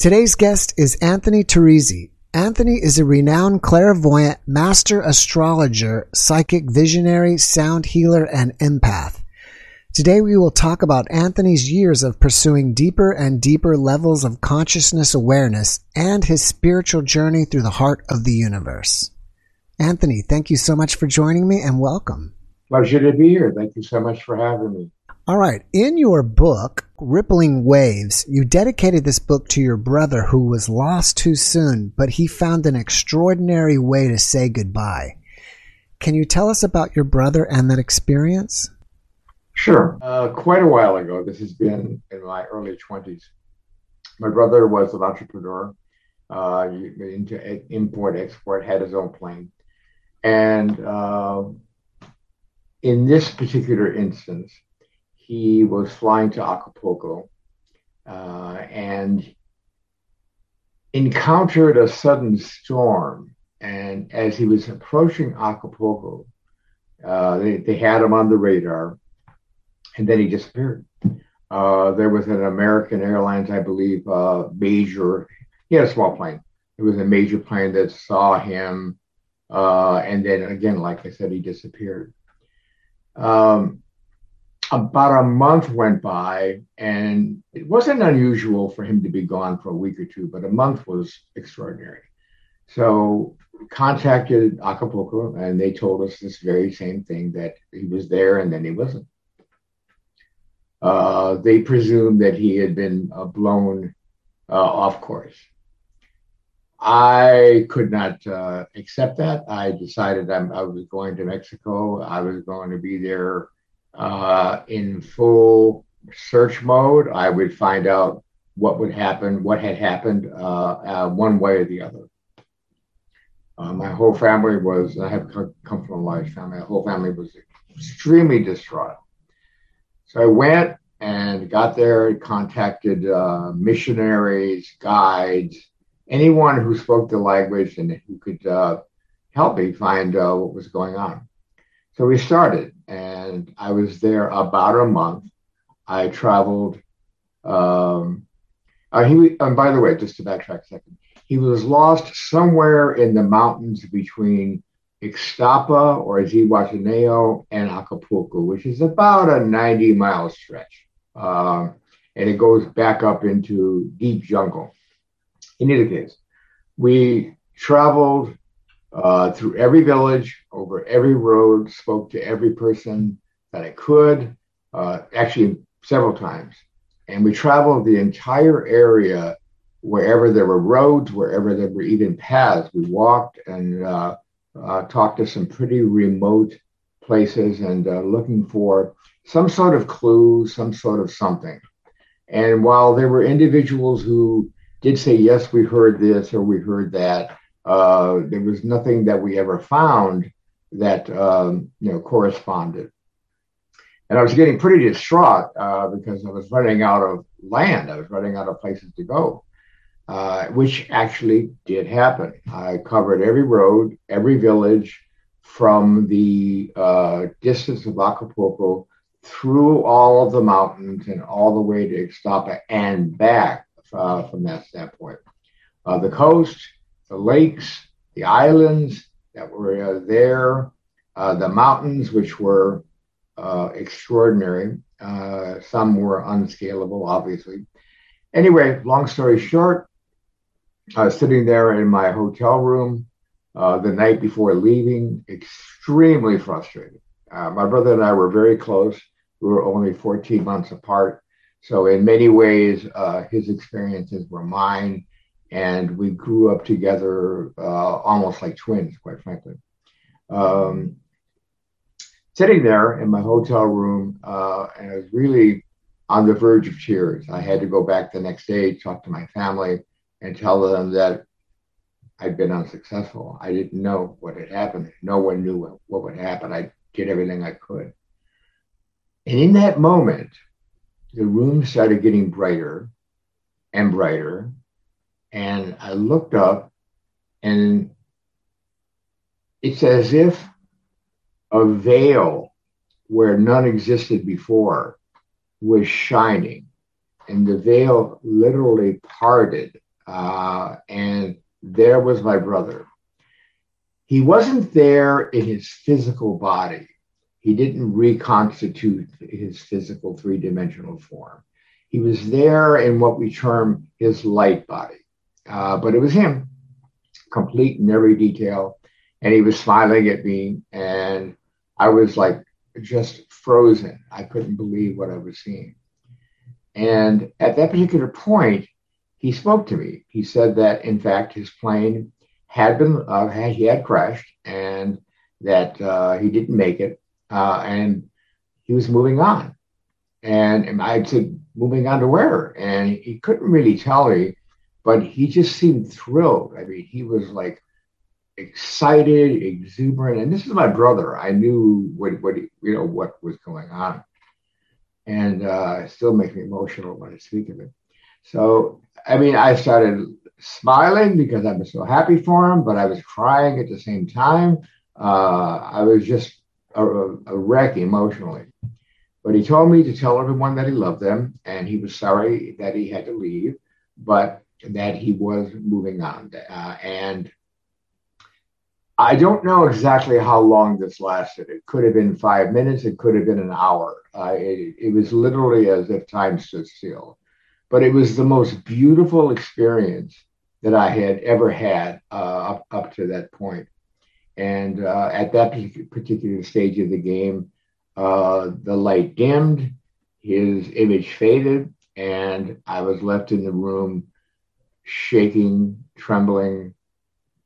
Today's guest is Anthony Teresi. Anthony is a renowned clairvoyant, master astrologer, psychic visionary, sound healer, and empath. Today we will talk about Anthony's years of pursuing deeper and deeper levels of consciousness awareness and his spiritual journey through the heart of the universe. Anthony, thank you so much for joining me and welcome. Pleasure to be here. Thank you so much for having me. All right. In your book, Rippling Waves, you dedicated this book to your brother who was lost too soon, but he found an extraordinary way to say goodbye. Can you tell us about your brother and that experience? Sure. Uh, quite a while ago, this has been in my early 20s. My brother was an entrepreneur uh, into import export, had his own plane. And uh, in this particular instance, he was flying to Acapulco uh, and encountered a sudden storm. And as he was approaching Acapulco, uh, they, they had him on the radar, and then he disappeared. Uh, there was an American Airlines, I believe, uh, major. He had a small plane. It was a major plane that saw him, uh, and then again, like I said, he disappeared. Um, about a month went by, and it wasn't unusual for him to be gone for a week or two, but a month was extraordinary. So contacted Acapulco, and they told us this very same thing that he was there and then he wasn't. Uh, they presumed that he had been uh, blown uh, off course. I could not uh, accept that. I decided I'm, i was going to Mexico. I was going to be there uh, in full search mode, I would find out what would happen, what had happened, uh, uh, one way or the other. Uh, my whole family was, I have come from a large family, my whole family was extremely distraught. So I went and got there, contacted uh, missionaries, guides, anyone who spoke the language and who could uh, help me find what was going on. So we started, and I was there about a month. I traveled. Um, uh, he and by the way, just to backtrack a second, he was lost somewhere in the mountains between Ixtapa or Zihuatanejo and Acapulco, which is about a 90 mile stretch. Um, and it goes back up into deep jungle. In any case, we traveled uh, through every village, over every road, spoke to every person that I could, uh, actually several times. And we traveled the entire area wherever there were roads, wherever there were even paths. We walked and uh, uh talked to some pretty remote places and uh, looking for some sort of clue, some sort of something. And while there were individuals who did say, yes, we heard this or we heard that, uh, there was nothing that we ever found that um, you know corresponded. And I was getting pretty distraught uh, because I was running out of land. I was running out of places to go, uh, which actually did happen. I covered every road, every village from the uh, distance of Acapulco through all of the mountains and all the way to Ixtapa and back uh, from that standpoint. Uh, the coast, the lakes, the islands that were uh, there, uh, the mountains, which were uh, extraordinary. Uh, some were unscalable, obviously. Anyway, long story short, I was sitting there in my hotel room uh, the night before leaving, extremely frustrated. My brother and I were very close. We were only 14 months apart. So, in many ways, his experiences were mine and we grew up together uh, almost like twins, quite frankly. Um, sitting there in my hotel room, uh, and I was really on the verge of tears. I had to go back the next day, talk to my family, and tell them that I'd been unsuccessful. I didn't know what had happened. No one knew what, what would happen. I did everything I could. And in that moment, the room started getting brighter and brighter and I looked up, and it's as if a veil where none existed before was shining, and the veil literally parted uh, and there was my brother. He wasn't there in his physical body. He didn't reconstitute his physical three dimensional form. He was there in what we term his light body. Uh, but it was him, complete in every detail. And he was smiling at me. And I was like just frozen. I couldn't believe what I was seeing. And at that particular point, he spoke to me. He said that, in fact, his plane had been, uh, had, he had crashed and that uh, he didn't make it. Uh, and he was moving on. And, and I said, moving on to where? And he couldn't really tell me, but he just seemed thrilled. I mean, he was like excited, exuberant. And this is my brother. I knew what, what you know, what was going on and uh, it still makes me emotional when I speak of it. So, I mean, I started smiling because I was so happy for him, but I was crying at the same time. Uh, I was just a, a, wreck emotionally. But he told me to tell everyone that he loved them and he was sorry that he had to leave, but that he was moving on. Uh, and I don't know exactly how long this lasted. It could have been five minutes. It could have been an hour. Uh, it, it, was literally as if time stood still. But it was the most beautiful experience that I had ever had uh, up, up to that point. And uh, at that particular stage of the game, uh, the light dimmed, his image faded, and I was left in the room shaking, trembling,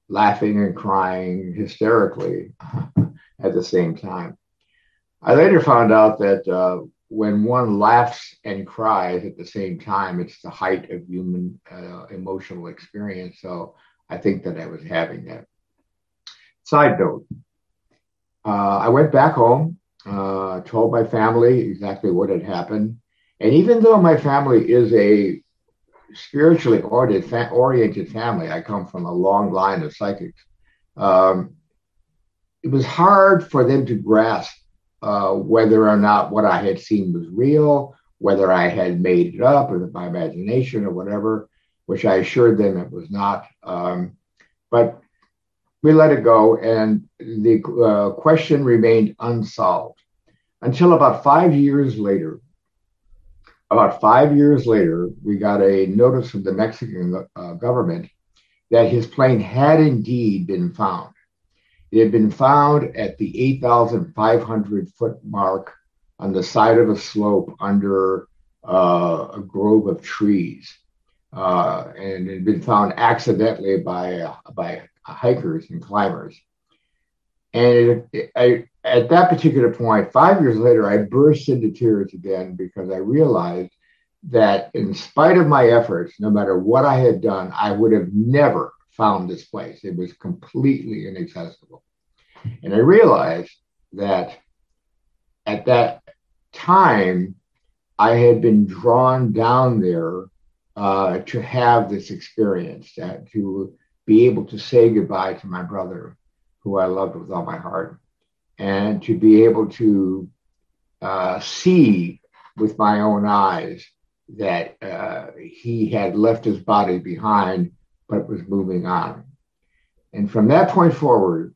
laughing and crying hysterically at the same time. I later found out that uh, when one laughs and cries at the same time, it's the height of human uh, emotional experience. So I think that I was having that. Side note uh, I went back home, uh, told my family exactly what had happened. And even though my family is a spiritually oriented, fa- oriented family. I come from a long line of psychics. Um, it was hard for them to grasp uh, whether or not what I had seen was real, whether I had made it up or my imagination or whatever, which I assured them it was not. Um, but we let it go, and the uh, question remained unsolved until about five years later about five years later, we got a notice from the Mexican uh, government that his plane had indeed been found. It had been found at the 8,500 foot mark on the side of a slope under uh, a grove of trees. Uh, and it had been found accidentally by, by hikers and climbers. And it, it, I, at that particular point, five years later, I burst into tears again because I realized that in spite of my efforts, no matter what I had done, I would have never found this place. It was completely inaccessible. And I realized that at that time, I had been drawn down there uh, to have this experience, that, to be able to say goodbye to my brother who I loved with all my heart, and to be able to uh, see with my own eyes that uh, he had left his body behind, but was moving on. And from that point forward,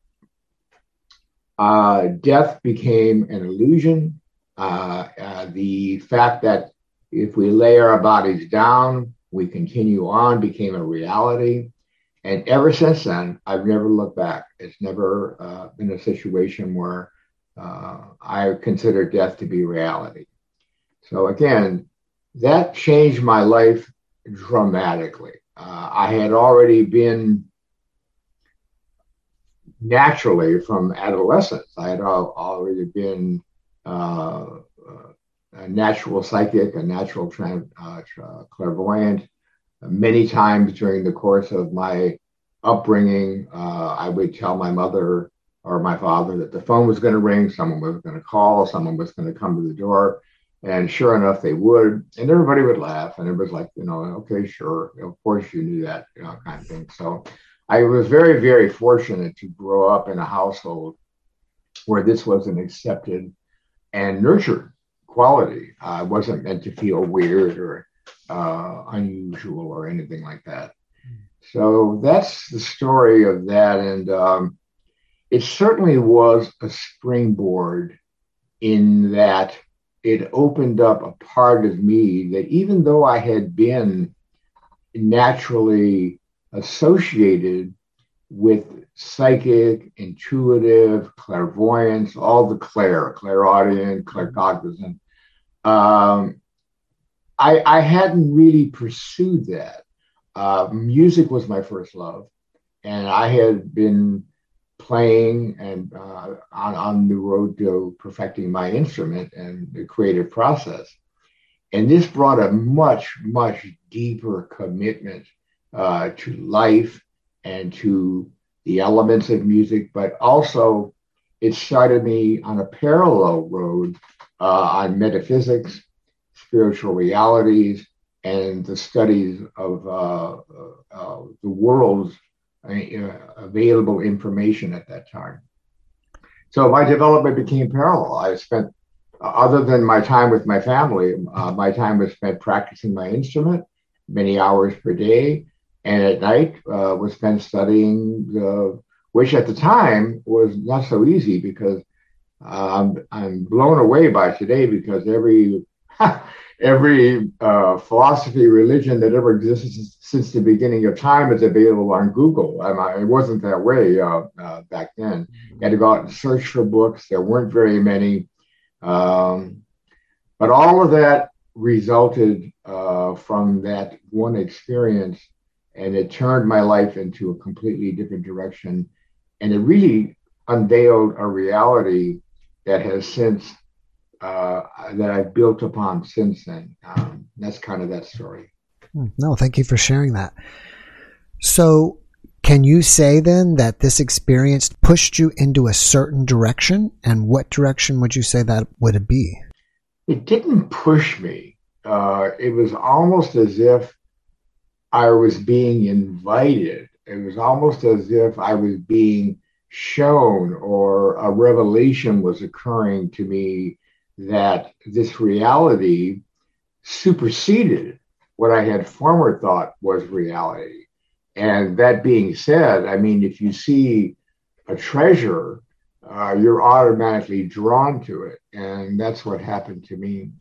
uh, death became an illusion. Uh, uh, the fact that if we lay our bodies down, we continue on became a reality. And ever since then, I've never looked back. It's never uh, been a situation where uh, I consider death to be reality. So again, that changed my life dramatically. Uh, I had already been naturally from adolescence. I had already been uh, a natural psychic, a natural uh, clairvoyant, many times during the course of my upbringing, uh, I would tell my mother or my father that the phone was going to ring, someone was going to call, someone was going to come to the door. And sure enough, they would. And everybody would laugh. And it was like, you know, okay, sure. Of course you knew that, you know, kind of thing. So I was very, very fortunate to grow up in a household where this was an accepted and nurtured quality. I wasn't meant to feel weird or uh, unusual or anything like that. So that's the story of that. And um, it certainly was a springboard in that it opened up a part of me that even though I had been naturally associated with psychic, intuitive, clairvoyance, all the clair, clairaudient, claircognizant, um, I, I hadn't really pursued that. Uh, music was my first love, and I had been playing and uh, on, on the road to perfecting my instrument and the creative process. And this brought a much, much deeper commitment uh, to life and to the elements of music, but also it started me on a parallel road uh, on metaphysics, spiritual realities, and the studies of uh, uh, the world's uh, available information at that time. So my development became parallel. I spent, other than my time with my family, uh, my time was spent practicing my instrument many hours per day, and at night uh, was spent studying the, which at the time was not so easy because um, I'm blown away by today because every every uh, philosophy, religion that ever existed since the beginning of time is available on Google. it wasn't that way uh, uh, back then. You had to go out and search for books. There weren't very many. Um, but all of that resulted uh, from that one experience, and it turned my life into a completely different direction. And it really unveiled a reality that has since uh, that I've built upon since then. Um, that's kind of that story. Hmm. No, thank you for sharing that. So, can you say then that this experience pushed you into a certain direction? And what direction would you say that would it be? It didn't push me. Uh, it was almost as if I was being invited. It was almost as if I was being shown or a revelation was occurring to me that this reality superseded what I had former thought was reality. And that being said, I mean, if you see a treasure, uh, you're automatically drawn to it. And that's what happened to me.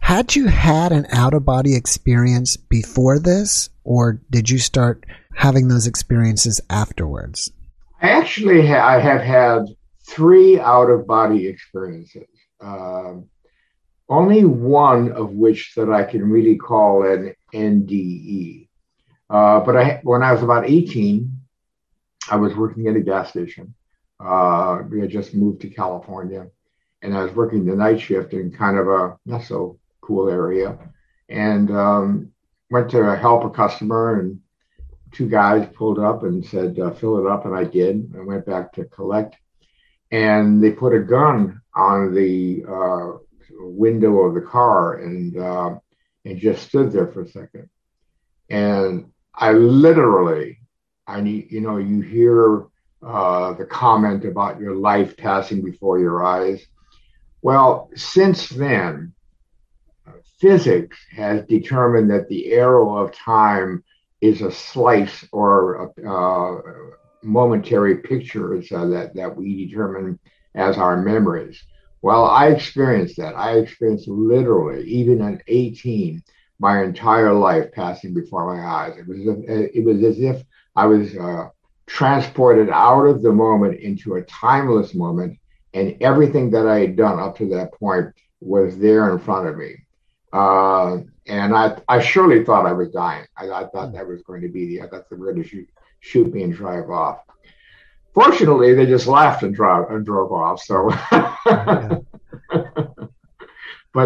Had you had an out of body experience before this, or did you start having those experiences afterwards? I actually I have had three out of body experiences. Um, only one of which that I can really call an NDE. Uh, but I, when I was about 18, I was working at a gas station. Uh, we had just moved to California, and I was working the night shift in kind of a not so cool area, and um, went to help a customer, and two guys pulled up and said, uh, "Fill it up," and I did. I went back to collect, and they put a gun on the uh, window of the car and uh, and just stood there for a second. And I literally, I need, you know, you hear uh, the comment about your life passing before your eyes. Well, since then, physics has determined that the arrow of time is a slice or a, uh, momentary pictures uh, that, that we determine as our memories. Well, I experienced that. I experienced literally, even at 18, my entire life passing before my eyes. It was, it was as if I was uh, transported out of the moment into a timeless moment, and everything that I had done up to that point was there in front of me. Uh, and I, I surely thought I was dying. I, I thought that was going to be the, I thought they were going to shoot, me and drive off. Fortunately, they just laughed and drove and drove off. So, but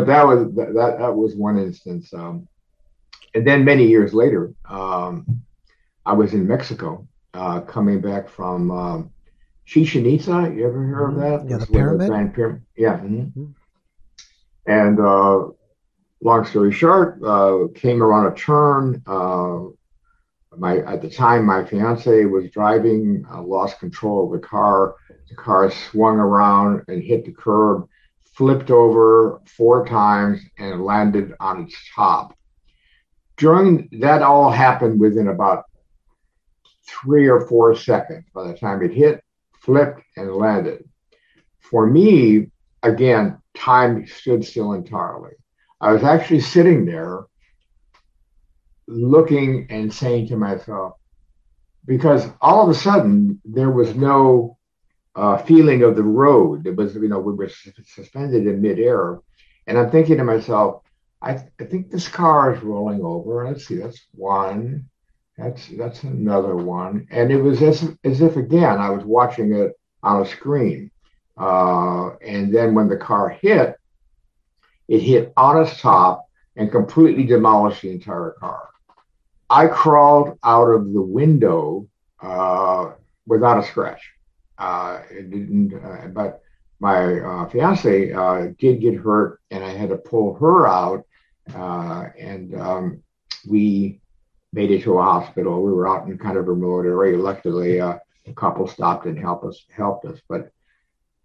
that was that that was one instance. Um, and then many years later, um, I was in Mexico, uh, coming back from um, Chichen Itza. You ever hear mm-hmm. of that? Yeah, the pyramid. The pyramid. Yeah. Mm-hmm. mm-hmm. And uh, long story short, uh, came around a turn. Uh, my at the time my fiance was driving uh, lost control of the car the car swung around and hit the curb flipped over four times and landed on its top during that all happened within about three or four seconds by the time it hit, flipped, and landed. For me, again, time stood still entirely. I was actually sitting there looking and saying to myself, because all of a sudden there was no uh, feeling of the road. It was, you know, we were suspended in midair. And I'm thinking to myself, I, th- I think this car is rolling over. Let's see, that's one. That's that's another one. And it was as, as if again I was watching it on a screen. Uh, and then when the car hit, it hit on its top and completely demolished the entire car. I crawled out of the window uh, without a scratch. Uh, it didn't, uh, but my uh, fiance uh, did get hurt, and I had to pull her out, uh, and um, we made it to a hospital. We were out in kind of a remote area. Luckily, a couple stopped and helped us. Helped us, but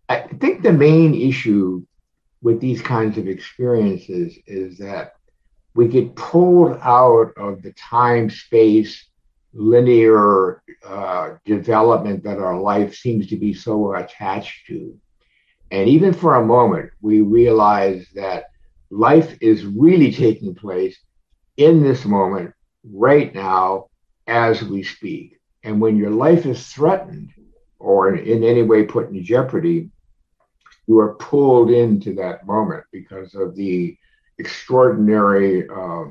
I think the main issue with these kinds of experiences is that we get pulled out of the time space linear uh, development that our life seems to be so attached to. And even for a moment, we realize that life is really taking place in this moment, right now, as we speak. And when your life is threatened or in any way put in jeopardy, you are pulled into that moment because of the extraordinary uh,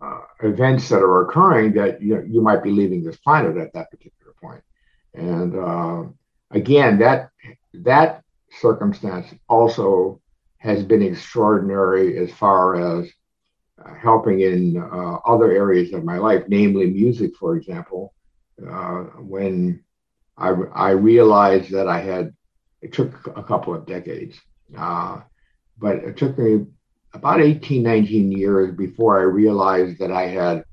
uh, events that are occurring that you, know, you might be leaving this planet at that particular point. And uh, again, that that circumstance also has been extraordinary as far as uh, helping in uh, other areas of my life, namely music, for example. Uh, when I, I realized that I had, it took a couple of decades but it took me about 18, 19 years before I realized that I had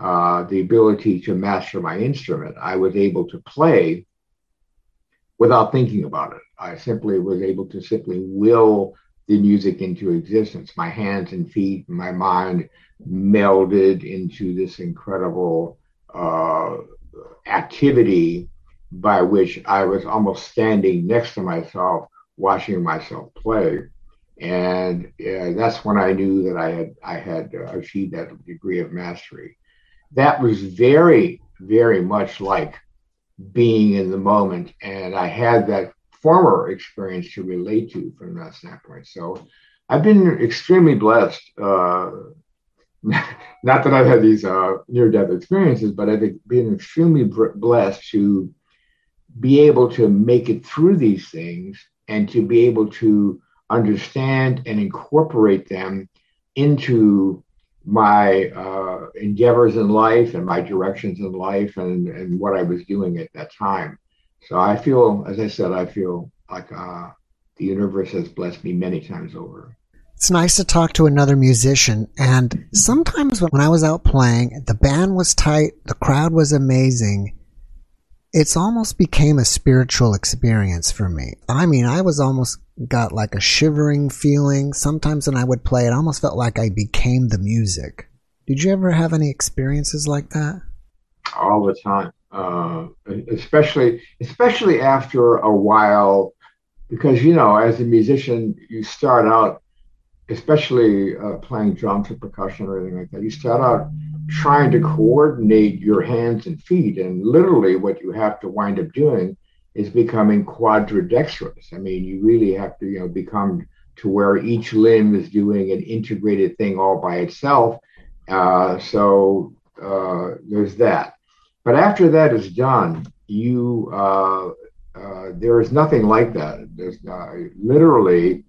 uh, the ability to master my instrument. I was able to play without thinking about it. I simply was able to simply will the music into existence. My hands and feet, my mind melded into this incredible uh, activity by which I was almost standing next to myself, watching myself play and uh, that's when I knew that I had I had uh, achieved that degree of mastery. That was very very much like being in the moment, and I had that former experience to relate to from that standpoint. So I've been extremely blessed. Uh, not that I've had these uh, near-death experiences, but I've been extremely blessed to be able to make it through these things and to be able to understand and incorporate them into my uh, endeavors in life and my directions in life and, and what I was doing at that time. So I feel, as I said, I feel like uh, the universe has blessed me many times over. It's nice to talk to another musician. And sometimes when I was out playing, the band was tight, the crowd was amazing, it's almost became a spiritual experience for me. I mean, I was almost got like a shivering feeling. Sometimes when I would play, it almost felt like I became the music. Did you ever have any experiences like that? All the time, uh, especially especially after a while, because you know, as a musician, you start out, especially uh, playing drums or percussion or anything like that. You start out trying to coordinate your hands and feet. And literally, what you have to wind up doing is becoming quadridextrous. I mean, you really have to, you know, become to where each limb is doing an integrated thing all by itself. Uh, so uh, there's that. But after that is done, you uh, uh there is nothing like that. There's uh, literally,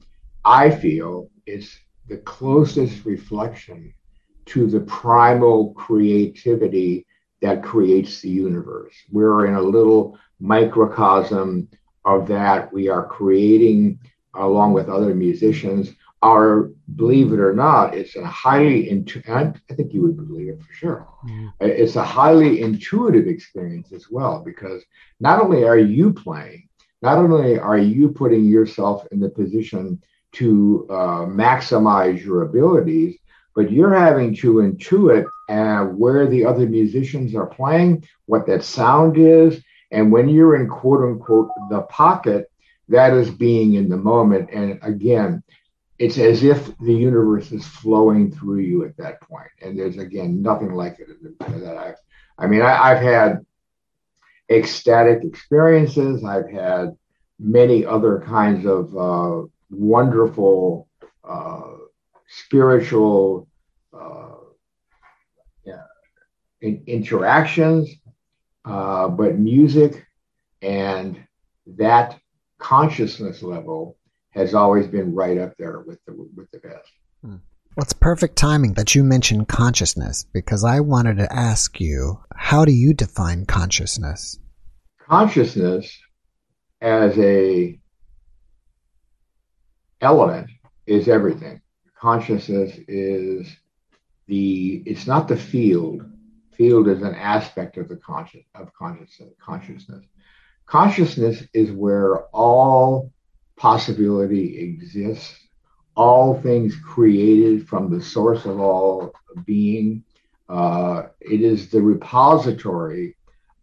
I feel, it's the closest reflection to the primal creativity that creates the universe. We're in a little microcosm of that. We are creating, along with other musicians, our, believe it or not, it's a highly, I think you would believe it for sure. Mm-hmm. It's a highly intuitive experience as well, because not only are you playing, not only are you putting yourself in the position to uh, maximize your abilities, but you're having to intuit uh, where the other musicians are playing, what that sound is. And when you're in quote unquote the pocket, that is being in the moment. And again, it's as if the universe is flowing through you at that point. And there's again nothing like it that I've. I mean I, have had ecstatic experiences. I've had many other kinds of uh, wonderful uh, spiritual uh, yeah, in, interactions, uh, but music and that consciousness level has always been right up there with the with the best. Hmm. Well, it's perfect timing that you mentioned consciousness because I wanted to ask you, how do you define consciousness? Consciousness as a element is everything. Consciousness is the it's not the field. Field is an aspect of the conscious of consciousness consciousness. Consciousness is where all possibility exists, all things created from the source of all being. Uh, it is the repository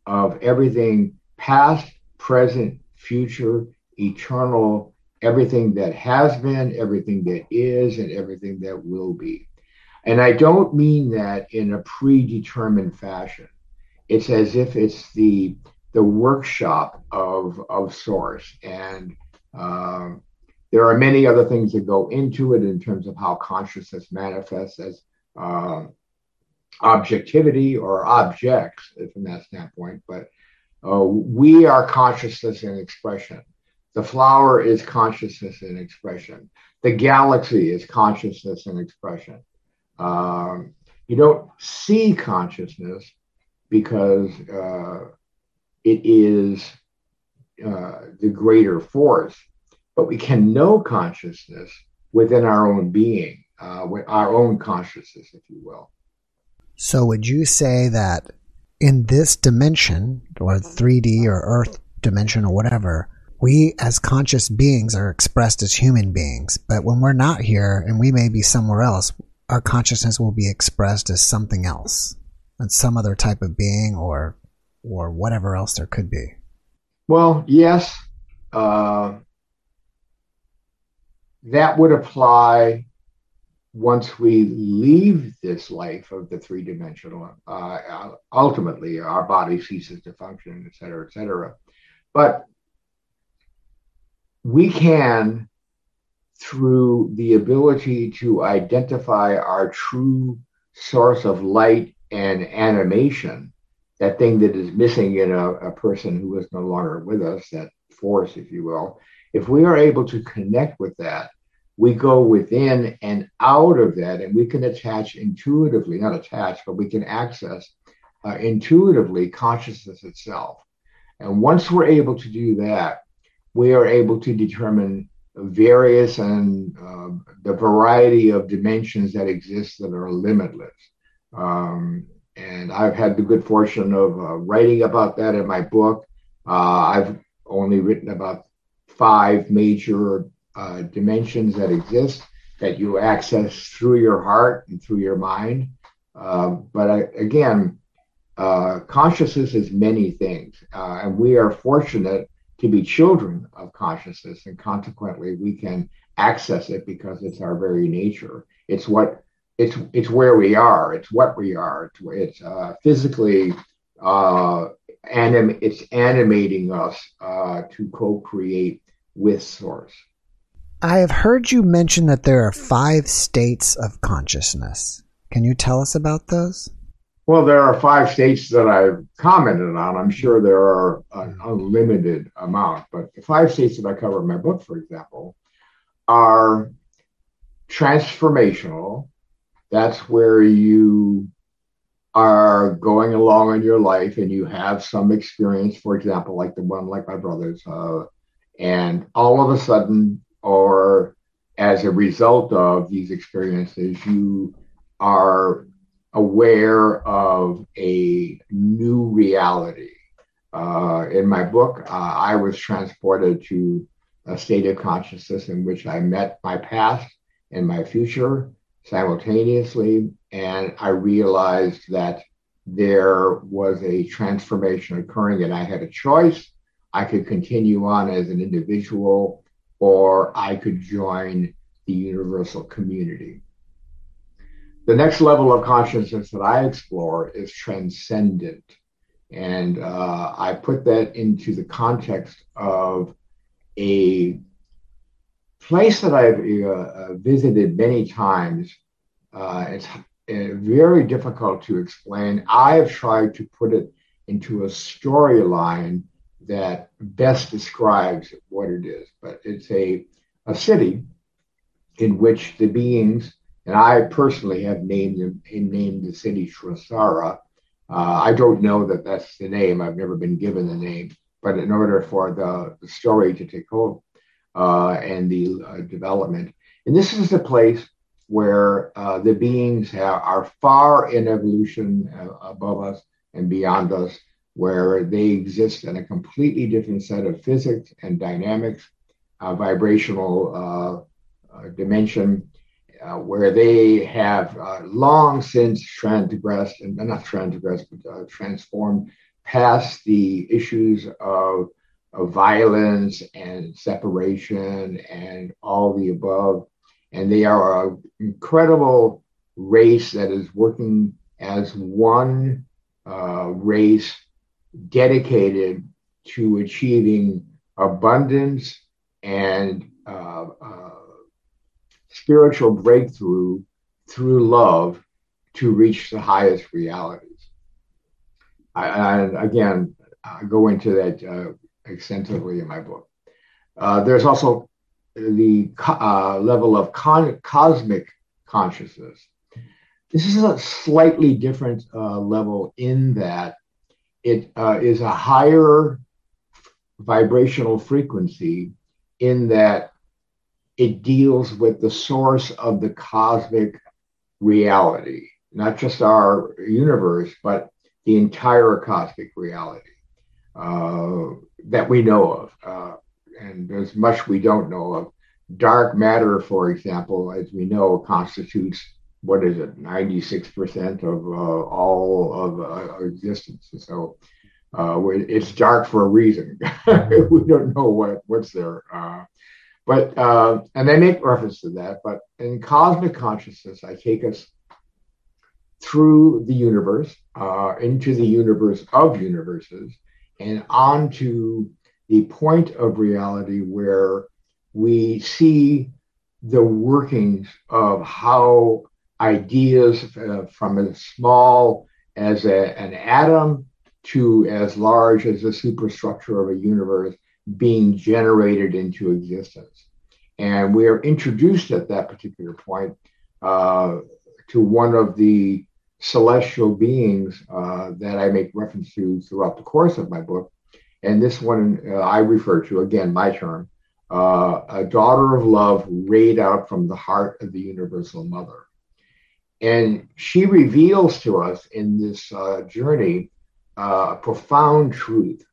of everything past, present, future, eternal, everything that has been, everything that is, and everything that will be. And I don't mean that in a predetermined fashion. It's as if it's the the workshop of of source, and um, there are many other things that go into it in terms of how consciousness manifests as uh, objectivity or objects from that standpoint. But uh, we are consciousness and expression. The flower is consciousness and expression. The galaxy is consciousness and expression. Um, you don't see consciousness because uh, it is uh, the greater force, but we can know consciousness within our own being, uh, with our own consciousness, if you will. So, would you say that in this dimension, or 3D or Earth dimension or whatever, we as conscious beings are expressed as human beings. But when we're not here and we may be somewhere else, our consciousness will be expressed as something else, and some other type of being or or whatever else there could be. Well, yes, uh, that would apply once we leave this life of the three dimensional. Uh, ultimately, our body ceases to function, et cetera, et cetera. But we can, through the ability to identify our true source of light and animation, that thing that is missing in a, a person who is no longer with us, that force, if you will, if we are able to connect with that, we go within and out of that, and we can attach intuitively, not attach, but we can access uh, intuitively consciousness itself. And once we're able to do that, we are able to determine various and uh, the variety of dimensions that exist that are limitless. Um, and I've had the good fortune of uh, writing about that in my book. Uh, I've only written about five major uh, dimensions that exist that you access through your heart and through your mind. Uh, but I, again, uh, consciousness is many things, uh, and we are fortunate to be children of consciousness, and consequently, we can access it because it's our very nature. It's what it's it's where we are. It's what we are. It's, it's uh, physically uh, anim- It's animating us uh, to co-create with Source. I have heard you mention that there are five states of consciousness. Can you tell us about those? Well, there are five states that I've commented on. I'm sure there are an unlimited amount, but the five states that I cover in my book, for example, are transformational, that's where you are going along in your life and you have some experience, for example, like the one like my brother's, uh, and all of a sudden, or as a result of these experiences, you are aware of a new reality. Uh, in my book, uh, I was transported to a state of consciousness in which I met my past and my future simultaneously. And I realized that there was a transformation occurring and I had a choice. I could continue on as an individual or I could join the universal community. The next level of consciousness that I explore is transcendent. And uh, I put that into the context of a place that I've uh, visited many times. Uh, it's uh, very difficult to explain. I have tried to put it into a storyline that best describes what it is, but it's a, a city in which the beings, and I personally have named them, named the city Shrasara. Uh, I don't know that that's the name. I've never been given the name, but in order for the, story to take hold uh, and the uh, development, and this is the place where uh, the beings have, are far in evolution uh, above us and beyond us, where they exist in a completely different set of physics and dynamics, vibrational uh, dimension, uh, where they have uh, long since transgressed, and not transgressed, but transformed past the issues of, of violence and separation and all the above. And they are an incredible race that is working as one uh, race dedicated to achieving abundance and uh, uh, spiritual breakthrough through love to reach the highest realities. And again, I go into that uh, extensively in my book. Uh, there's also the uh, level of con- cosmic consciousness. This is a slightly different uh, level in that it uh, is a higher vibrational frequency in that it deals with the source of the cosmic reality, not just our universe, but the entire cosmic reality uh, that we know of. Uh, and there's much we don't know of. Dark matter, for example, as we know, constitutes what is it, 96% of uh, all of uh, existence. So uh, it's dark for a reason. we don't know what, what's there. But uh, and they make reference to that. But in cosmic consciousness, I take us through the universe, uh, into the universe of universes, and onto the point of reality where we see the workings of how ideas uh, from as small as a, an atom to as large as the superstructure of a universe being generated into existence. And we are introduced at that particular point uh, to one of the celestial beings uh, that I make reference to throughout the course of my book. And this one uh, I refer to, again, my term, uh, a daughter of love rayed out from the heart of the universal mother. And she reveals to us in this uh, journey uh, a profound truth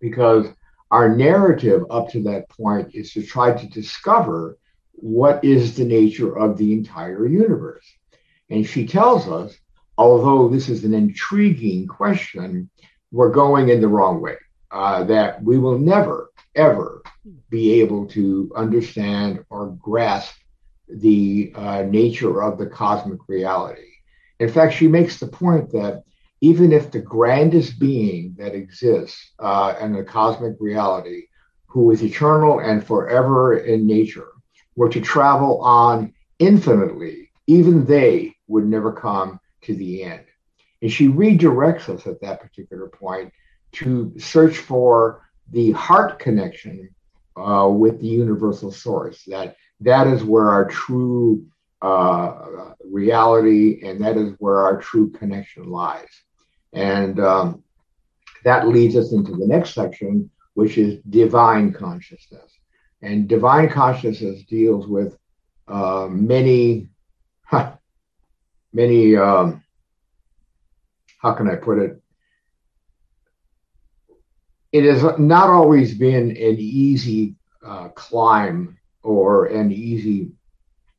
because our narrative up to that point is to try to discover what is the nature of the entire universe. And she tells us, although this is an intriguing question, we're going in the wrong way, uh, that we will never, ever be able to understand or grasp the uh, nature of the cosmic reality. In fact, she makes the point that even if the grandest being that exists uh, in the cosmic reality, who is eternal and forever in nature, were to travel on infinitely, even they would never come to the end. And she redirects us at that particular point to search for the heart connection uh, with the universal source. That that is where our true uh, reality and that is where our true connection lies. And um, that leads us into the next section, which is divine consciousness. And divine consciousness deals with uh, many, many, um, how can I put it? It has not always been an easy uh, climb or an easy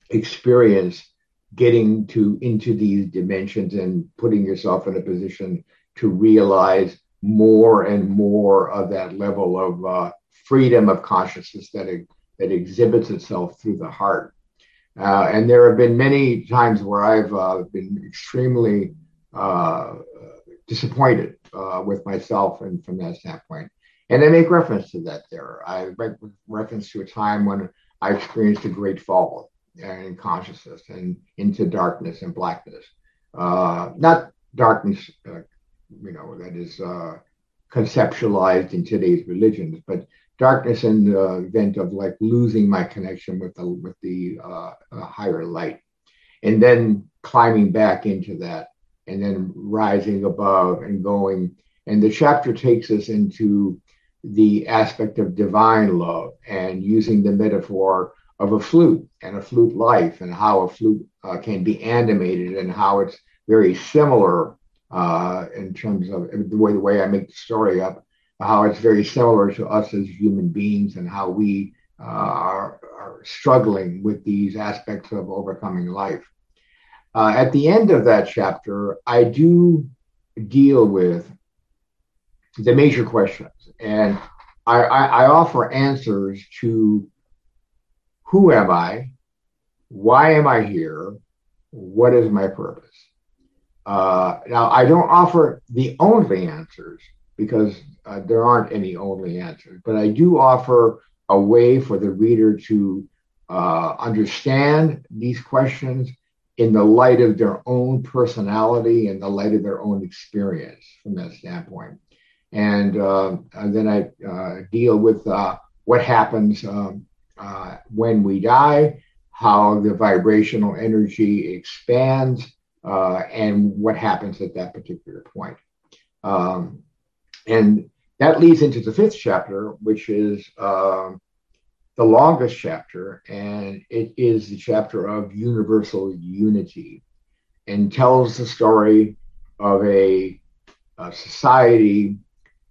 experience getting to into these dimensions and putting yourself in a position to realize more and more of that level of uh, freedom of consciousness that it, that exhibits itself through the heart. Uh, and there have been many times where I've uh, been extremely uh, disappointed uh, with myself and from that standpoint. And I make reference to that there. I make reference to a time when I experienced a great fall in consciousness and into darkness and blackness. Uh, not darkness, uh, you know, that is uh, conceptualized in today's religions, but darkness in the event of like losing my connection with the with the uh, higher light, and then climbing back into that, and then rising above and going. And the chapter takes us into the aspect of divine love and using the metaphor of a flute and a flute life and how a flute uh, can be animated and how it's very similar uh, in terms of the way the way I make the story up, how it's very similar to us as human beings and how we uh, are, are, struggling with these aspects of overcoming life. Uh, at the end of that chapter, I do deal with the major questions, and I, I, I offer answers to who am I? Why am I here? What is my purpose? Uh, now, I don't offer the only answers because uh, there aren't any only answers, but I do offer a way for the reader to uh, understand these questions in the light of their own personality and the light of their own experience from that standpoint. And, uh, and then I uh, deal with uh, what happens um, uh, when we die, how the vibrational energy expands, uh, and what happens at that particular point. Um, and that leads into the fifth chapter, which is uh, the longest chapter, and it is the chapter of universal unity and tells the story of a, a society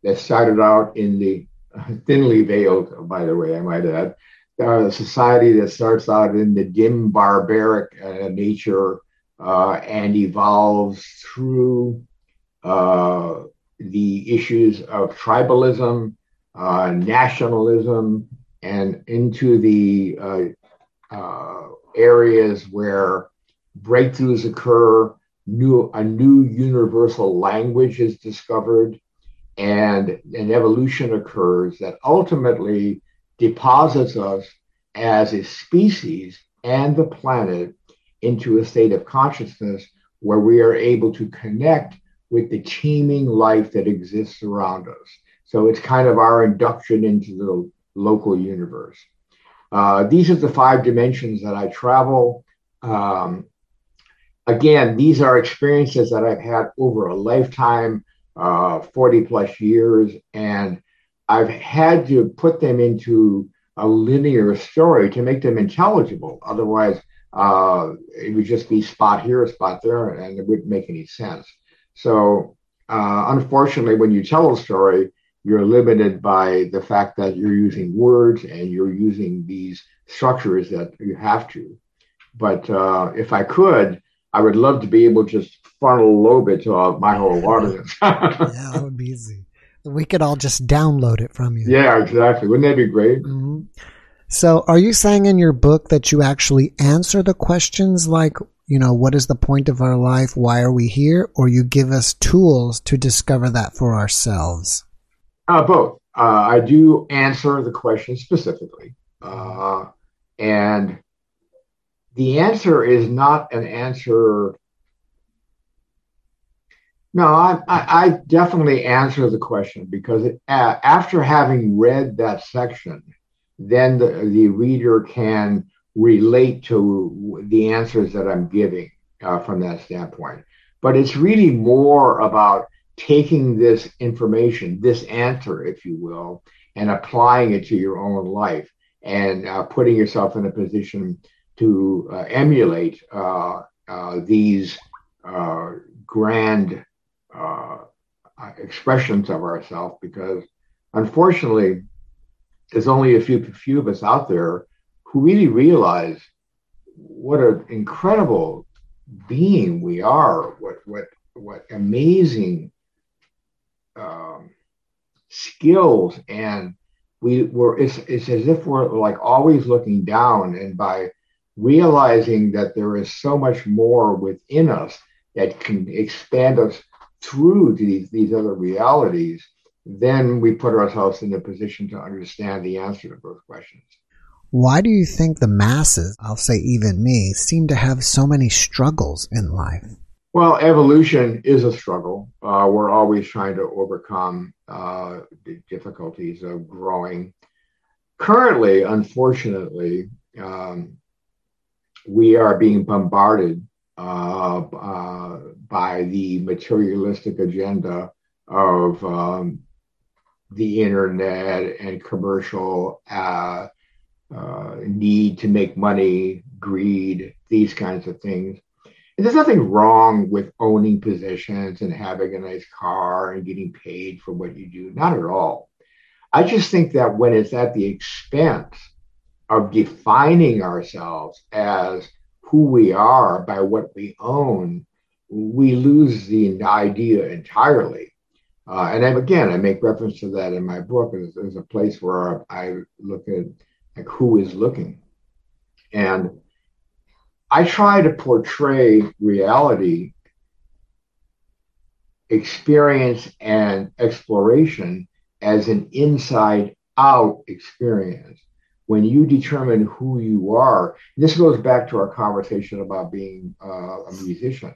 that started out in the thinly veiled, by the way, I might add, a society that starts out in the dim barbaric uh, nature uh, and evolves through uh, the issues of tribalism, uh, nationalism, and into the uh, areas where breakthroughs occur, new a new universal language is discovered, and an evolution occurs that ultimately deposits us as a species and the planet into a state of consciousness where we are able to connect with the teeming life that exists around us. So it's kind of our induction into the local universe. Uh, these are the five dimensions that I travel. Um, again, these are experiences that I've had over a lifetime, uh, 40 plus years, and I've had to put them into a linear story to make them intelligible. Otherwise, uh, it would just be spot here, spot there, and it wouldn't make any sense. So, uh, unfortunately, when you tell a story, you're limited by the fact that you're using words and you're using these structures that you have to. But uh, if I could, I would love to be able to just frontal lobe it to my whole audience. yeah, that would be easy. We could all just download it from you. Yeah, exactly. Wouldn't that be great? Mm-hmm. So, are you saying in your book that you actually answer the questions like, you know, what is the point of our life? Why are we here? Or you give us tools to discover that for ourselves? Uh, both. Uh, I do answer the question specifically. Uh, and the answer is not an answer. No, I, I, definitely answer the question because it, after having read that section, then the, the reader can relate to the answers that I'm giving uh, from that standpoint. But it's really more about taking this information, this answer, if you will, and applying it to your own life and uh, putting yourself in a position to uh, emulate uh, uh, these uh, expressions of ourselves because unfortunately there's only a few few of us out there who really realize what an incredible being we are, what what what amazing um, skills. And we were it's, it's as if we're like always looking down. And by realizing that there is so much more within us that can expand us through these, these other realities then we put ourselves in a position to understand the answer to those questions why do you think the masses i'll say even me seem to have so many struggles in life well, evolution is a struggle. Uh, we're always trying to overcome uh, the difficulties of growing. Currently, unfortunately, um, we are being bombarded uh, uh by the materialistic agenda of um, the internet and commercial uh, uh, need to make money, greed, these kinds of things and there's nothing wrong with owning positions and having a nice car and getting paid for what you do. Not at all. I just think that when it's at the expense of defining ourselves as who we are by what we own, we lose the idea entirely. Uh, and I, again, I make reference to that in my book. There's, there's a place where I look at like who is looking, and I try to portray reality, experience, and exploration as an inside out experience. When you determine who you are, this goes back to our conversation about being uh, a musician.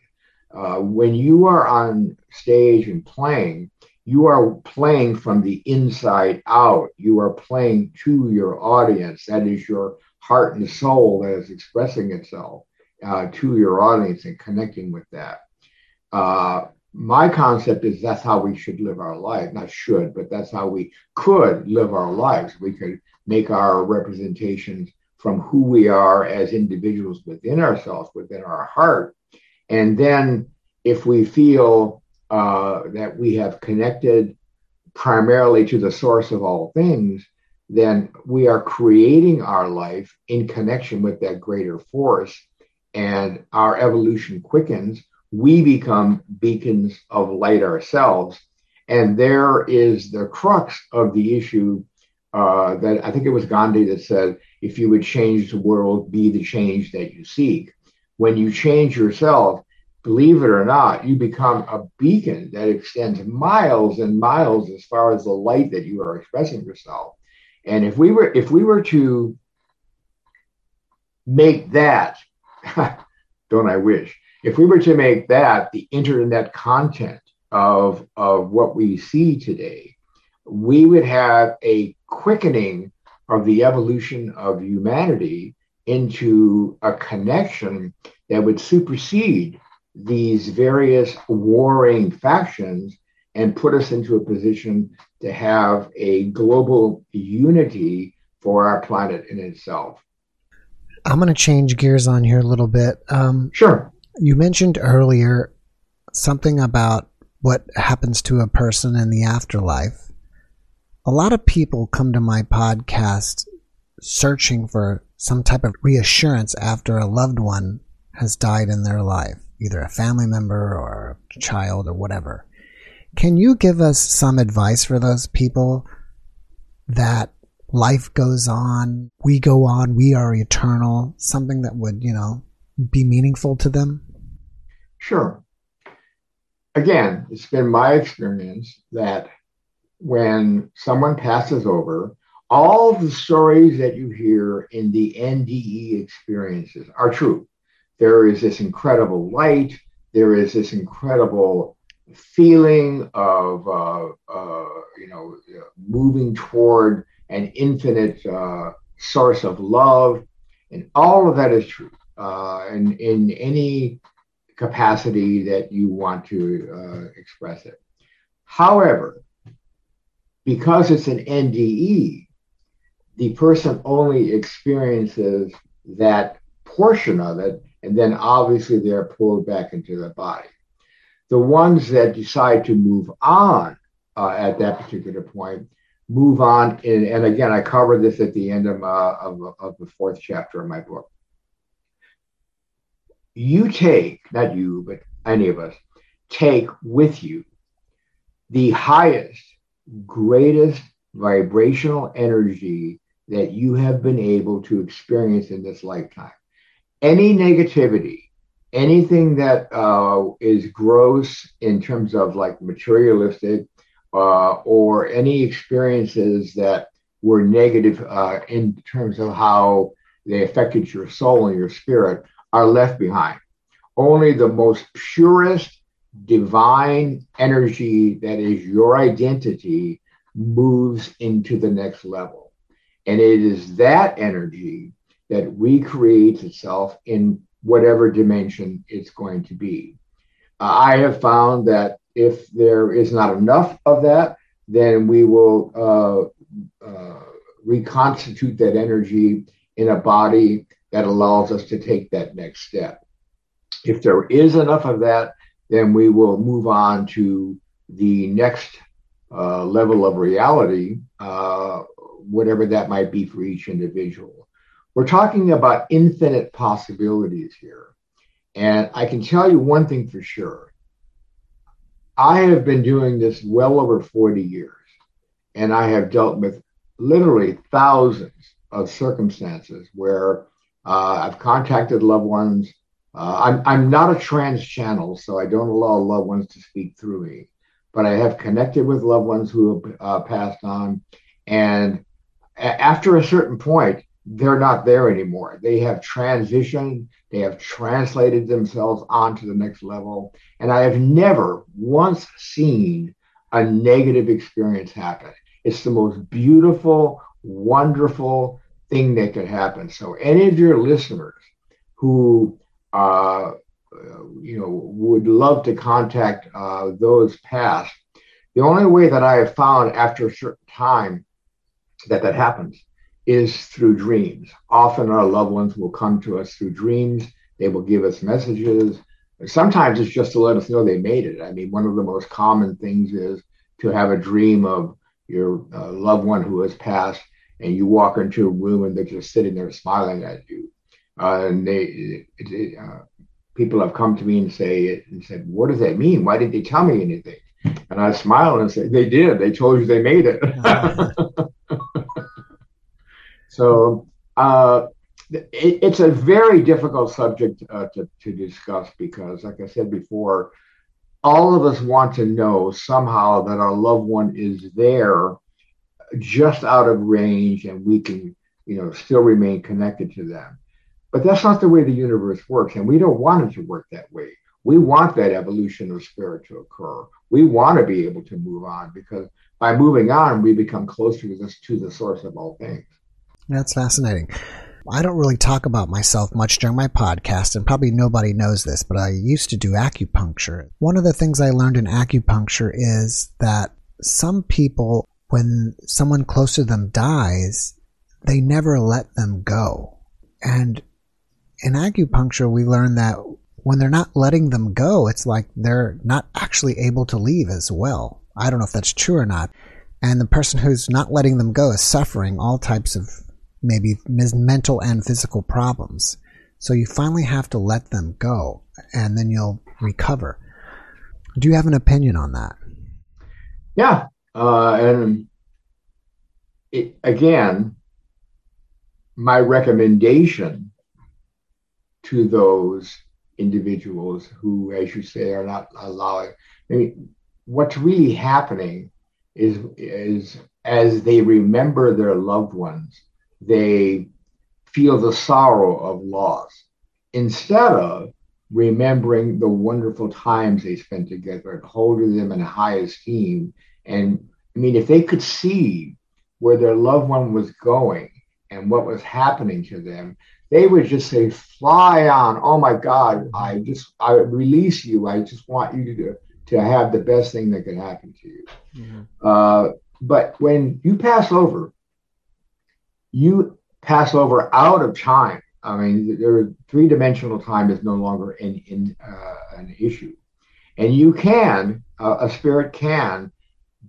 Uh, when you are on stage and playing, you are playing from the inside out. You are playing to your audience. That is your heart and soul that is expressing itself uh, to your audience and connecting with that. Uh, my concept is that's how we should live our life, not should, but that's how we could live our lives. We could make our representations from who we are as individuals within ourselves, within our heart. And then if we feel uh, that we have connected primarily to the source of all things, then we are creating our life in connection with that greater force and our evolution quickens, we become beacons of light ourselves. And there is the crux of the issue uh, that I think it was Gandhi that said, if you would change the world, be the change that you seek. When you change yourself, believe it or not, you become a beacon that extends miles and miles as far as the light that you are expressing yourself. And if we were if we were to make that don't I wish? If we were to make that the internet content of, of what we see today, we would have a quickening of the evolution of humanity into a connection that would supersede these various warring factions and put us into a position to have a global unity for our planet in itself. I'm going to change gears on here a little bit. Um, sure. You mentioned earlier something about what happens to a person in the afterlife. A lot of people come to my podcast searching for some type of reassurance after a loved one has died in their life, either a family member or a child or whatever. Can you give us some advice for those people that life goes on, we go on, we are eternal, something that would, you know, be meaningful to them? Sure. Again, it's been my experience that when someone passes over, all the stories that you hear in the NDE experiences are true. There is this incredible light, there is this incredible feeling of, uh, uh, you know, moving toward an infinite uh, source of love. And all of that is true uh, in, in any capacity that you want to uh, express it. However, because it's an NDE, the person only experiences that portion of it, and then obviously they're pulled back into the body. The ones that decide to move on uh, at that particular point move on. And, and again, I cover this at the end of, uh, of, of the fourth chapter of my book. you take, not you, but any of us, take with you the highest, greatest vibrational energy that you have been able to experience in this lifetime. Any negativity, anything that uh, is gross in terms of like materialistic, uh, or any experiences that were negative uh, in terms of how they affected your soul and your spirit are left behind. Only the most purest divine energy that is your identity moves into the next level. And it is that energy that recreates itself in whatever dimension it's going to be. Uh, I have found that if there is not enough of that, then we will uh, uh, reconstitute that energy in a body that allows us to take that next step. If there is enough of that, then we will move on to the next uh, level of reality, uh, whatever that might be for each individual. We're talking about infinite possibilities here. And I can tell you one thing for sure. I have been doing this well over 40 years, and I have dealt with literally thousands of circumstances where uh, I've contacted loved ones uh, I'm, I'm not a trance channel, so I don't allow loved ones to speak through me, but I have connected with loved ones who have uh, passed on. And a- after a certain point, they're not there anymore. They have transitioned, they have translated themselves onto the next level. And I have never once seen a negative experience happen. It's the most beautiful, wonderful thing that could happen. So, any of your listeners who uh, you know, would love to contact uh, those passed. The only way that I have found after a certain time that that happens is through dreams. Often our loved ones will come to us through dreams. They will give us messages. Sometimes it's just to let us know they made it. I mean, one of the most common things is to have a dream of your uh, loved one who has passed, and you walk into a room and they're just sitting there smiling at you. Uh, and they, it, it, uh, people have come to me and say and said, "What does that mean? Why didn't they tell me anything?" And I smile and say, "They did. They told you they made it." so uh, it, it's a very difficult subject uh, to to discuss because, like I said before, all of us want to know somehow that our loved one is there, just out of range, and we can, you know, still remain connected to them. But that's not the way the universe works. And we don't want it to work that way. We want that evolution of spirit to occur. We want to be able to move on because by moving on, we become closer to, this, to the source of all things. That's fascinating. I don't really talk about myself much during my podcast, and probably nobody knows this, but I used to do acupuncture. One of the things I learned in acupuncture is that some people, when someone close to them dies, they never let them go. And in acupuncture, we learn that when they're not letting them go, it's like they're not actually able to leave as well. I don't know if that's true or not. And the person who's not letting them go is suffering all types of maybe mental and physical problems. So you finally have to let them go and then you'll recover. Do you have an opinion on that? Yeah. Uh, and it, again, my recommendation to those individuals who, as you say, are not allowing. I mean, what's really happening is is as they remember their loved ones, they feel the sorrow of loss instead of remembering the wonderful times they spent together and holding them in high esteem. And I mean, if they could see where their loved one was going and what was happening to them, they would just say, fly on. Oh my God, I just, I release you. I just want you to, to have the best thing that could happen to you. Mm-hmm. Uh, but when you pass over, you pass over out of time. I mean, there three dimensional time is no longer in, in uh, an issue. And you can, uh, a spirit can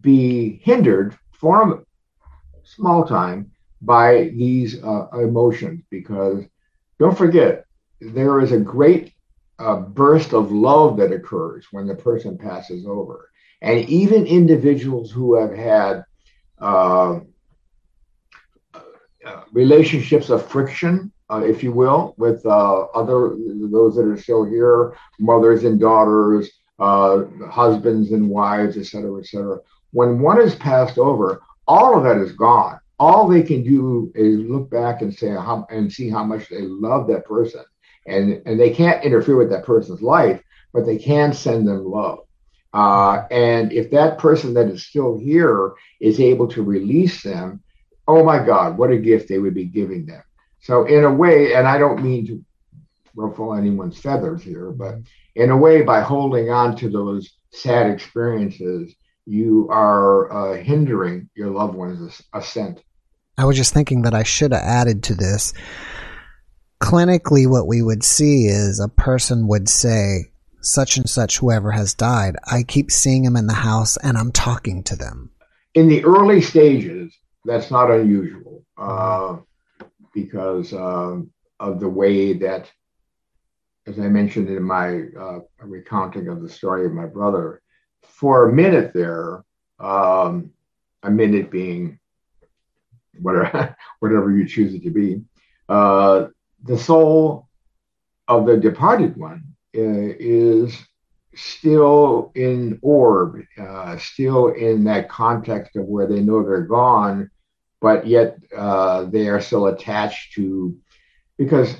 be hindered for a small time by these uh, emotions because don't forget there is a great a burst of love that occurs when the person passes over. And even individuals who have had uh, uh, relationships of friction, uh, if you will, with uh, other those that are still here, mothers and daughters, uh, husbands and wives, et cetera, et cetera. When one is passed over, all of that is gone. All they can do is look back and say how, and see how much they love that person and and they can't interfere with that person's life, but they can send them love. Uh, and if that person that is still here is able to release them, oh my God, what a gift they would be giving them. So in a way, and I don't mean to ruffle anyone's feathers here, but in a way, by holding on to those sad experiences, you are uh, hindering your loved one's ascent. I was just thinking that I should have added to this. Clinically what we would see is a person would say such and such whoever has died. I keep seeing him in the house and i'm talking to them. In the early stages that's not unusual uh, because uh, of the way that as i mentioned in my uh, recounting of the story of my brother for a minute there um, a minute being whatever whatever you choose it to be uh, the soul of the departed one uh, is still in orb, uh, still in that context of where they know they're gone, but yet uh, they are still attached to because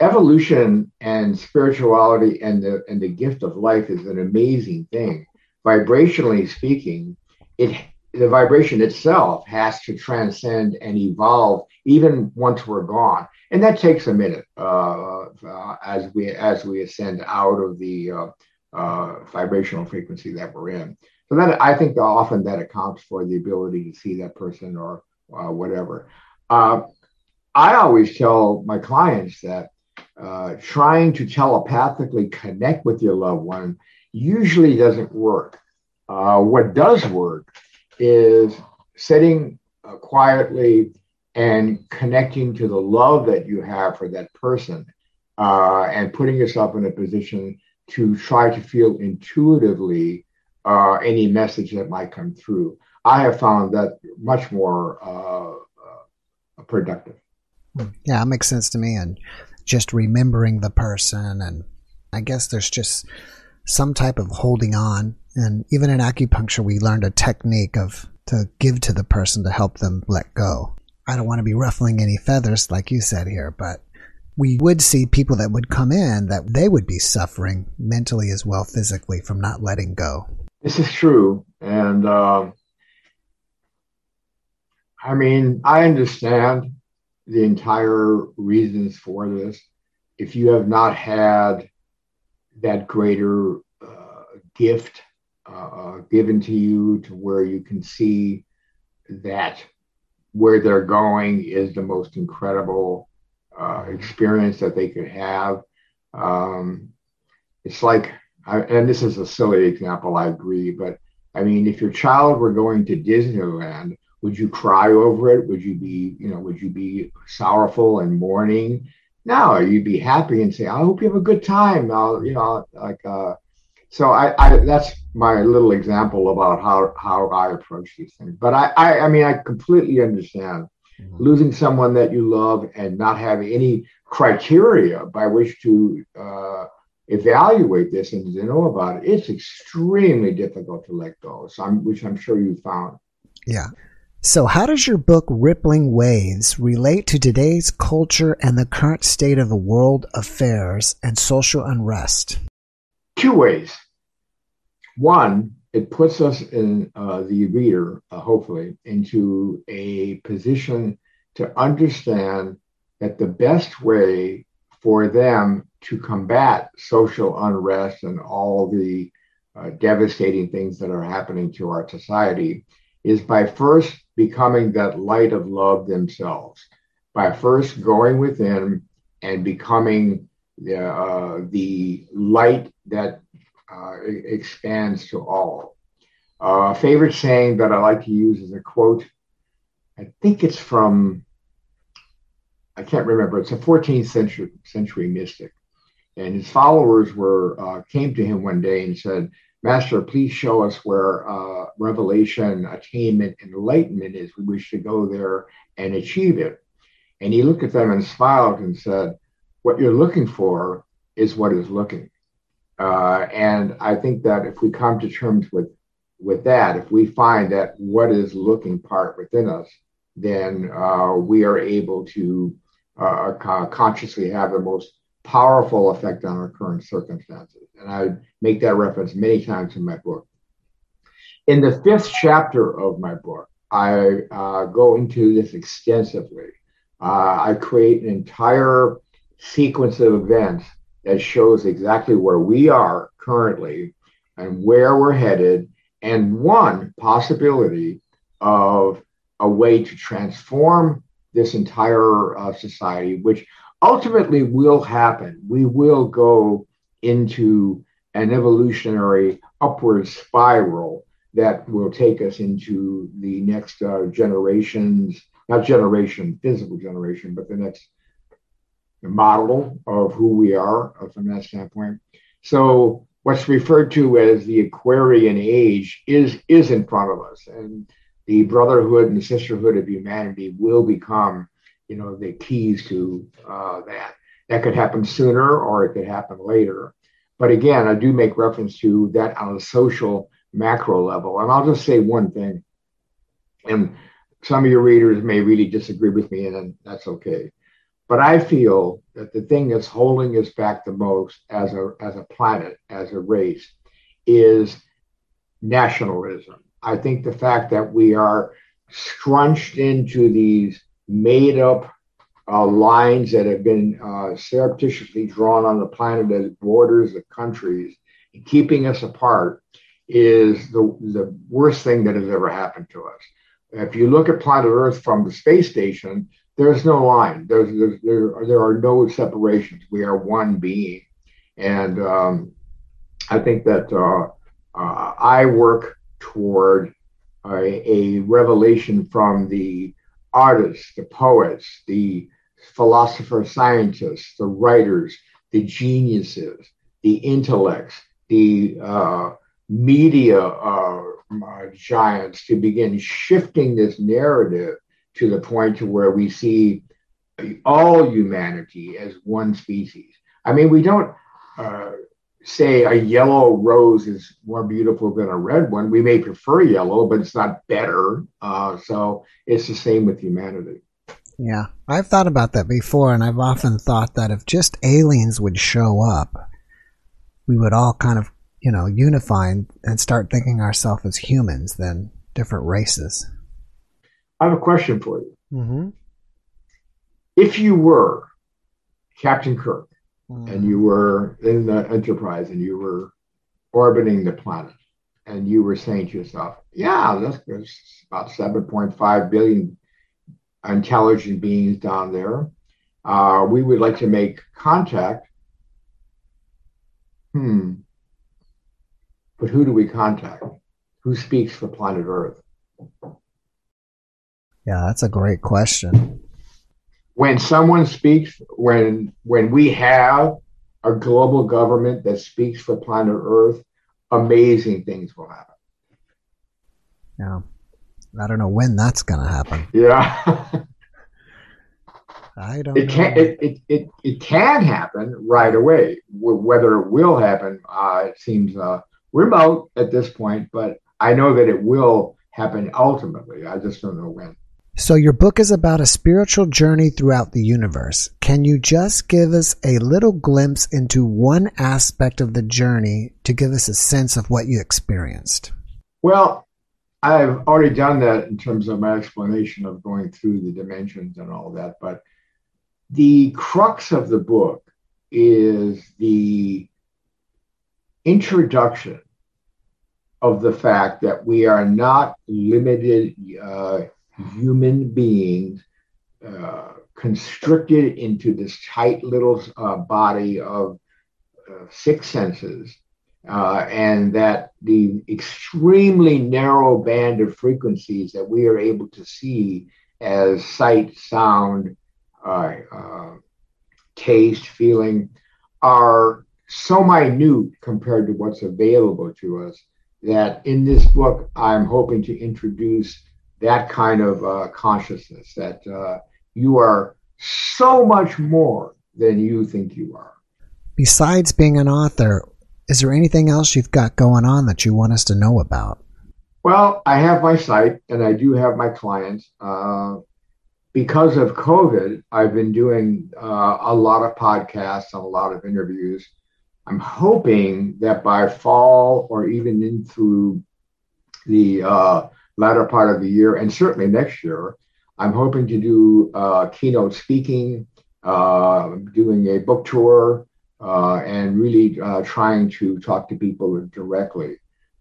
evolution and spirituality and the and the gift of life is an amazing thing. Vibrationally speaking, it the vibration itself has to transcend and evolve even once we're gone and that takes a minute uh, uh, as we as we ascend out of the uh, uh, vibrational frequency that we're in. So that I think often that accounts for the ability to see that person or uh, whatever. Uh, I always tell my clients that trying to telepathically connect with your loved one usually doesn't work. what does work is sitting quietly and connecting to the love that you have for that person uh, and putting yourself in a position to try to feel intuitively uh, any message that might come through. I have found that much more uh, uh productive. Yeah, it makes sense to me. And just remembering the person, and I guess there's just some type of holding on. And even in acupuncture, we learned a technique of to give to the person to help them let go. I don't want to be ruffling any feathers like you said here, but we would see people that would come in that they would be suffering mentally as well physically from not letting go. This is true. And uh, I mean, I understand the entire reasons for this. If you have not had that greater uh, gift uh, given to you to where you can see that where they're going is the most incredible uh, experience that they could have. Um, it's like, and this is a silly example, I agree, but I mean, if your child were going to Disneyland, would you cry over it? Would you be, you know, would you be sorrowful and mourning? No, you'd be happy and say, I hope you have a good time. I'll, you know, like, uh, so I, I, that's my little example about how how I approach these things. But I I, I mean I completely understand mm-hmm. losing someone that you love and not having any criteria by which to uh, evaluate this and to know about it. It's extremely difficult to let go. So I'm, which I'm sure you found. Yeah. So, how does your book Rippling Waves relate to today's culture and the current state of the world affairs and social unrest? Two ways. One, it puts us in uh, the reader, uh, hopefully, into a position to understand that the best way for them to combat social unrest and all the uh, devastating things that are happening to our society is by first becoming that light of love themselves, by first going within and becoming the, uh, the light that uh, expands to all. Uh, a favorite saying that I like to use is a quote. I think it's from, I can't remember, it's a 14th century, century mystic. And his followers were uh, came to him one day and said, Master, please show us where uh, revelation, attainment, enlightenment is. We wish to go there and achieve it. And he looked at them and smiled and said, What you're looking for is what is looking. Uh, and I think that if we come to terms with with that, if we find that what is looking part within us, then uh, we are able to uh, consciously have the most powerful effect on our current circumstances. And I make that reference many times in my book. In the fifth chapter of my book, I uh, go into this extensively. Uh, I create an entire sequence of events that shows exactly where we are currently and where we're headed, and one possibility of a way to transform this entire uh, society, which ultimately will happen. We will go into an evolutionary upward spiral that will take us into the next uh, generations, not generation, physical generation, but the next model of who we are uh, from that standpoint. So what's referred to as the Aquarian age is is in front of us, and the brotherhood and sisterhood of humanity will become you know, the keys to uh, that. That could happen sooner or it could happen later. But again, I do make reference to that on a social macro level. And I'll just say one thing. And some of your readers may really disagree with me, and that's okay. But I feel that the thing that's holding us back the most as a, as a planet, as a race, is nationalism. I think the fact that we are scrunched into these made up uh, lines that have been uh, surreptitiously drawn on the planet as borders of countries, keeping us apart, is the, the worst thing that has ever happened to us. If you look at planet Earth from the space station, there's no line. There's, there's there, there are no separations. We are one being, and um, I think that uh, uh I work toward a, a revelation from the artists, the poets, the philosophers, scientists, the writers, the geniuses, the intellects, the uh, media uh, uh, giants to begin shifting this narrative to the point to where we see all humanity as one species. I mean, we don't uh, say a yellow rose is more beautiful than a red one. We may prefer yellow, but it's not better. Uh, so it's the same with humanity. Yeah, I've thought about that before, and I've often thought that if just aliens would show up, we would all kind of, you know, unify and start thinking ourselves as humans than different races. I have a question for you. Mm-hmm. If you were Captain Kirk, mm. and you were in the enterprise and you were orbiting the planet and you were saying to yourself, yeah, there's, about 7.5 billion intelligent beings down there. Uh, we would like to make contact. Hmm. But who do we contact? Who speaks for planet Earth? Yeah, that's a great question when someone speaks, when when we have a global government that speaks for planet Earth, amazing things will happen. Yeah. I don't know when that's going to happen. Yeah. I don't it can it, it, it, it can happen right away. Whether it will happen, uh, it seems uh, remote at this point, but I know that it will happen ultimately. I just don't know when. So, your book is about a spiritual journey throughout the universe. Can you just give us a little glimpse into one aspect of the journey to give us a sense of what you experienced? Well, I've already done that in terms of my explanation of going through the dimensions and all that. But the crux of the book is the introduction of the fact that we are not limited. Uh, human beings uh, constricted into this tight little uh, body of uh, six senses, uh, and that the extremely narrow band of frequencies that we are able to see as sight, sound, uh, uh, taste, feeling, are so minute compared to what's available to us that in this book, I'm hoping to introduce that kind of uh, consciousness that uh, you are so much more than you think you are. Besides being an author, is there anything else you've got going on that you want us to know about? Well, I have my site and I do have my clients. Uh, because of COVID, I've been doing uh, a lot of podcasts and a lot of interviews. I'm hoping that by fall or even into the uh, latter part of the year, and certainly next year, I'm hoping to do uh, keynote speaking, uh, doing a book tour, uh, and really uh, trying to talk to people directly.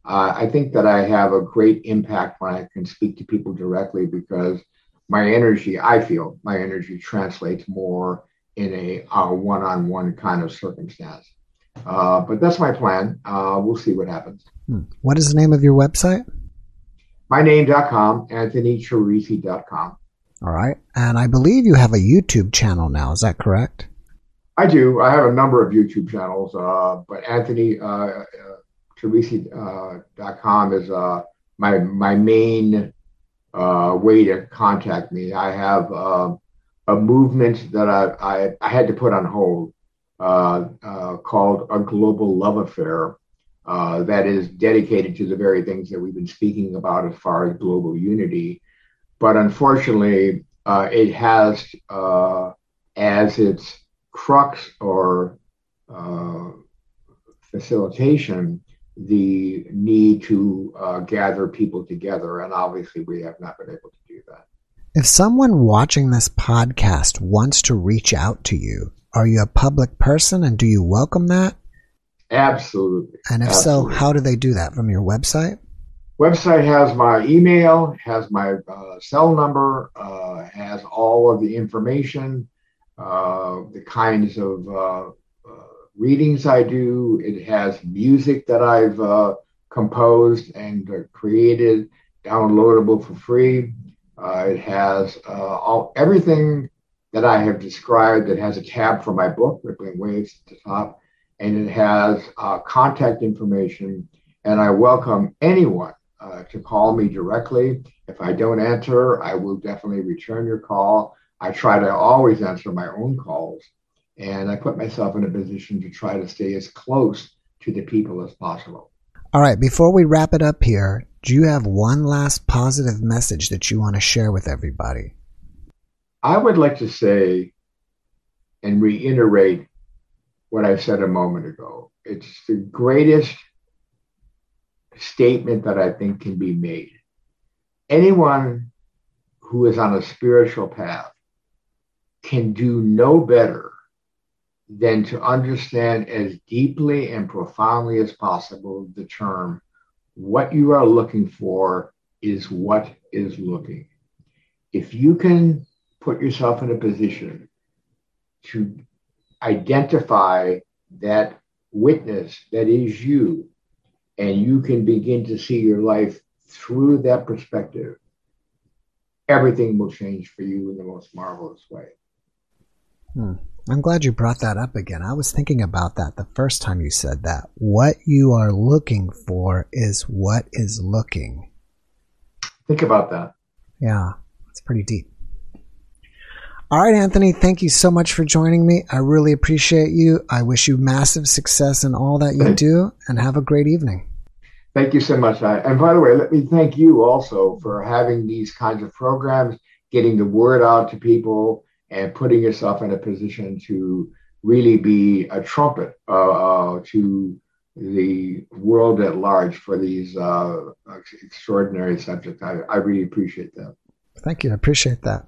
Uh, I think that I have a great impact when I can speak to people directly because my energy, I feel my energy translates more in a, a one-on-one kind of circumstance. Uh, but that's my plan. We'll see what happens. Hmm. What is the name of your website? myname.com, anthonyteresi.com. All right. And I believe you have a YouTube channel now. Is that correct? I do. I have a number of YouTube channels, uh, but Anthony uh, uh, Teresi.com is uh, my my main uh, way to contact me. I have uh, a movement that I, I, I had to put on hold uh, uh, called a global love affair uh, that is dedicated to the very things that we've been speaking about as far as global unity. But unfortunately, uh, it has as its crux or facilitation the need to uh, gather people together. And obviously, we have not been able to do that. If someone watching this podcast wants to reach out to you, are you a public person and do you welcome that? Absolutely. And if Absolutely. so, how do they do that? From your website? Website has my email, has my uh, cell number, uh, has all of the information, uh, the kinds of uh, readings I do. It has music that I've uh, composed and uh, created, downloadable for free. Uh, it has uh, all everything that I have described. It has a tab for my book, Rippling Waves, at the top, and it has uh, contact information. And I welcome anyone uh, to call me directly. If I don't answer, I will definitely return your call. I try to always answer my own calls and I put myself in a position to try to stay as close to the people as possible. All right, before we wrap it up here, do you have one last positive message that you want to share with everybody? I would like to say and reiterate what I said a moment ago. It's the greatest statement that I think can be made. Anyone who is on a spiritual path can do no better than to understand as deeply and profoundly as possible the term what you are looking for is what is looking. If you can put yourself in a position to identify that witness that is you, and you can begin to see your life through that perspective, everything will change for you in the most marvelous way. Hmm. I'm glad you brought that up again. I was thinking about that the first time you said that. What you are looking for is what is looking. Think about that. Yeah, it's pretty deep. All right, Anthony, thank you so much for joining me. I really appreciate you. I wish you massive success in all that you do and have a great evening. Thank you so much. And by the way, let me thank you also for having these kinds of programs, getting the word out to people and putting yourself in a position to really be a trumpet uh, uh, to the world at large for these uh, extraordinary subjects. I, I really appreciate that. Thank you. I appreciate that.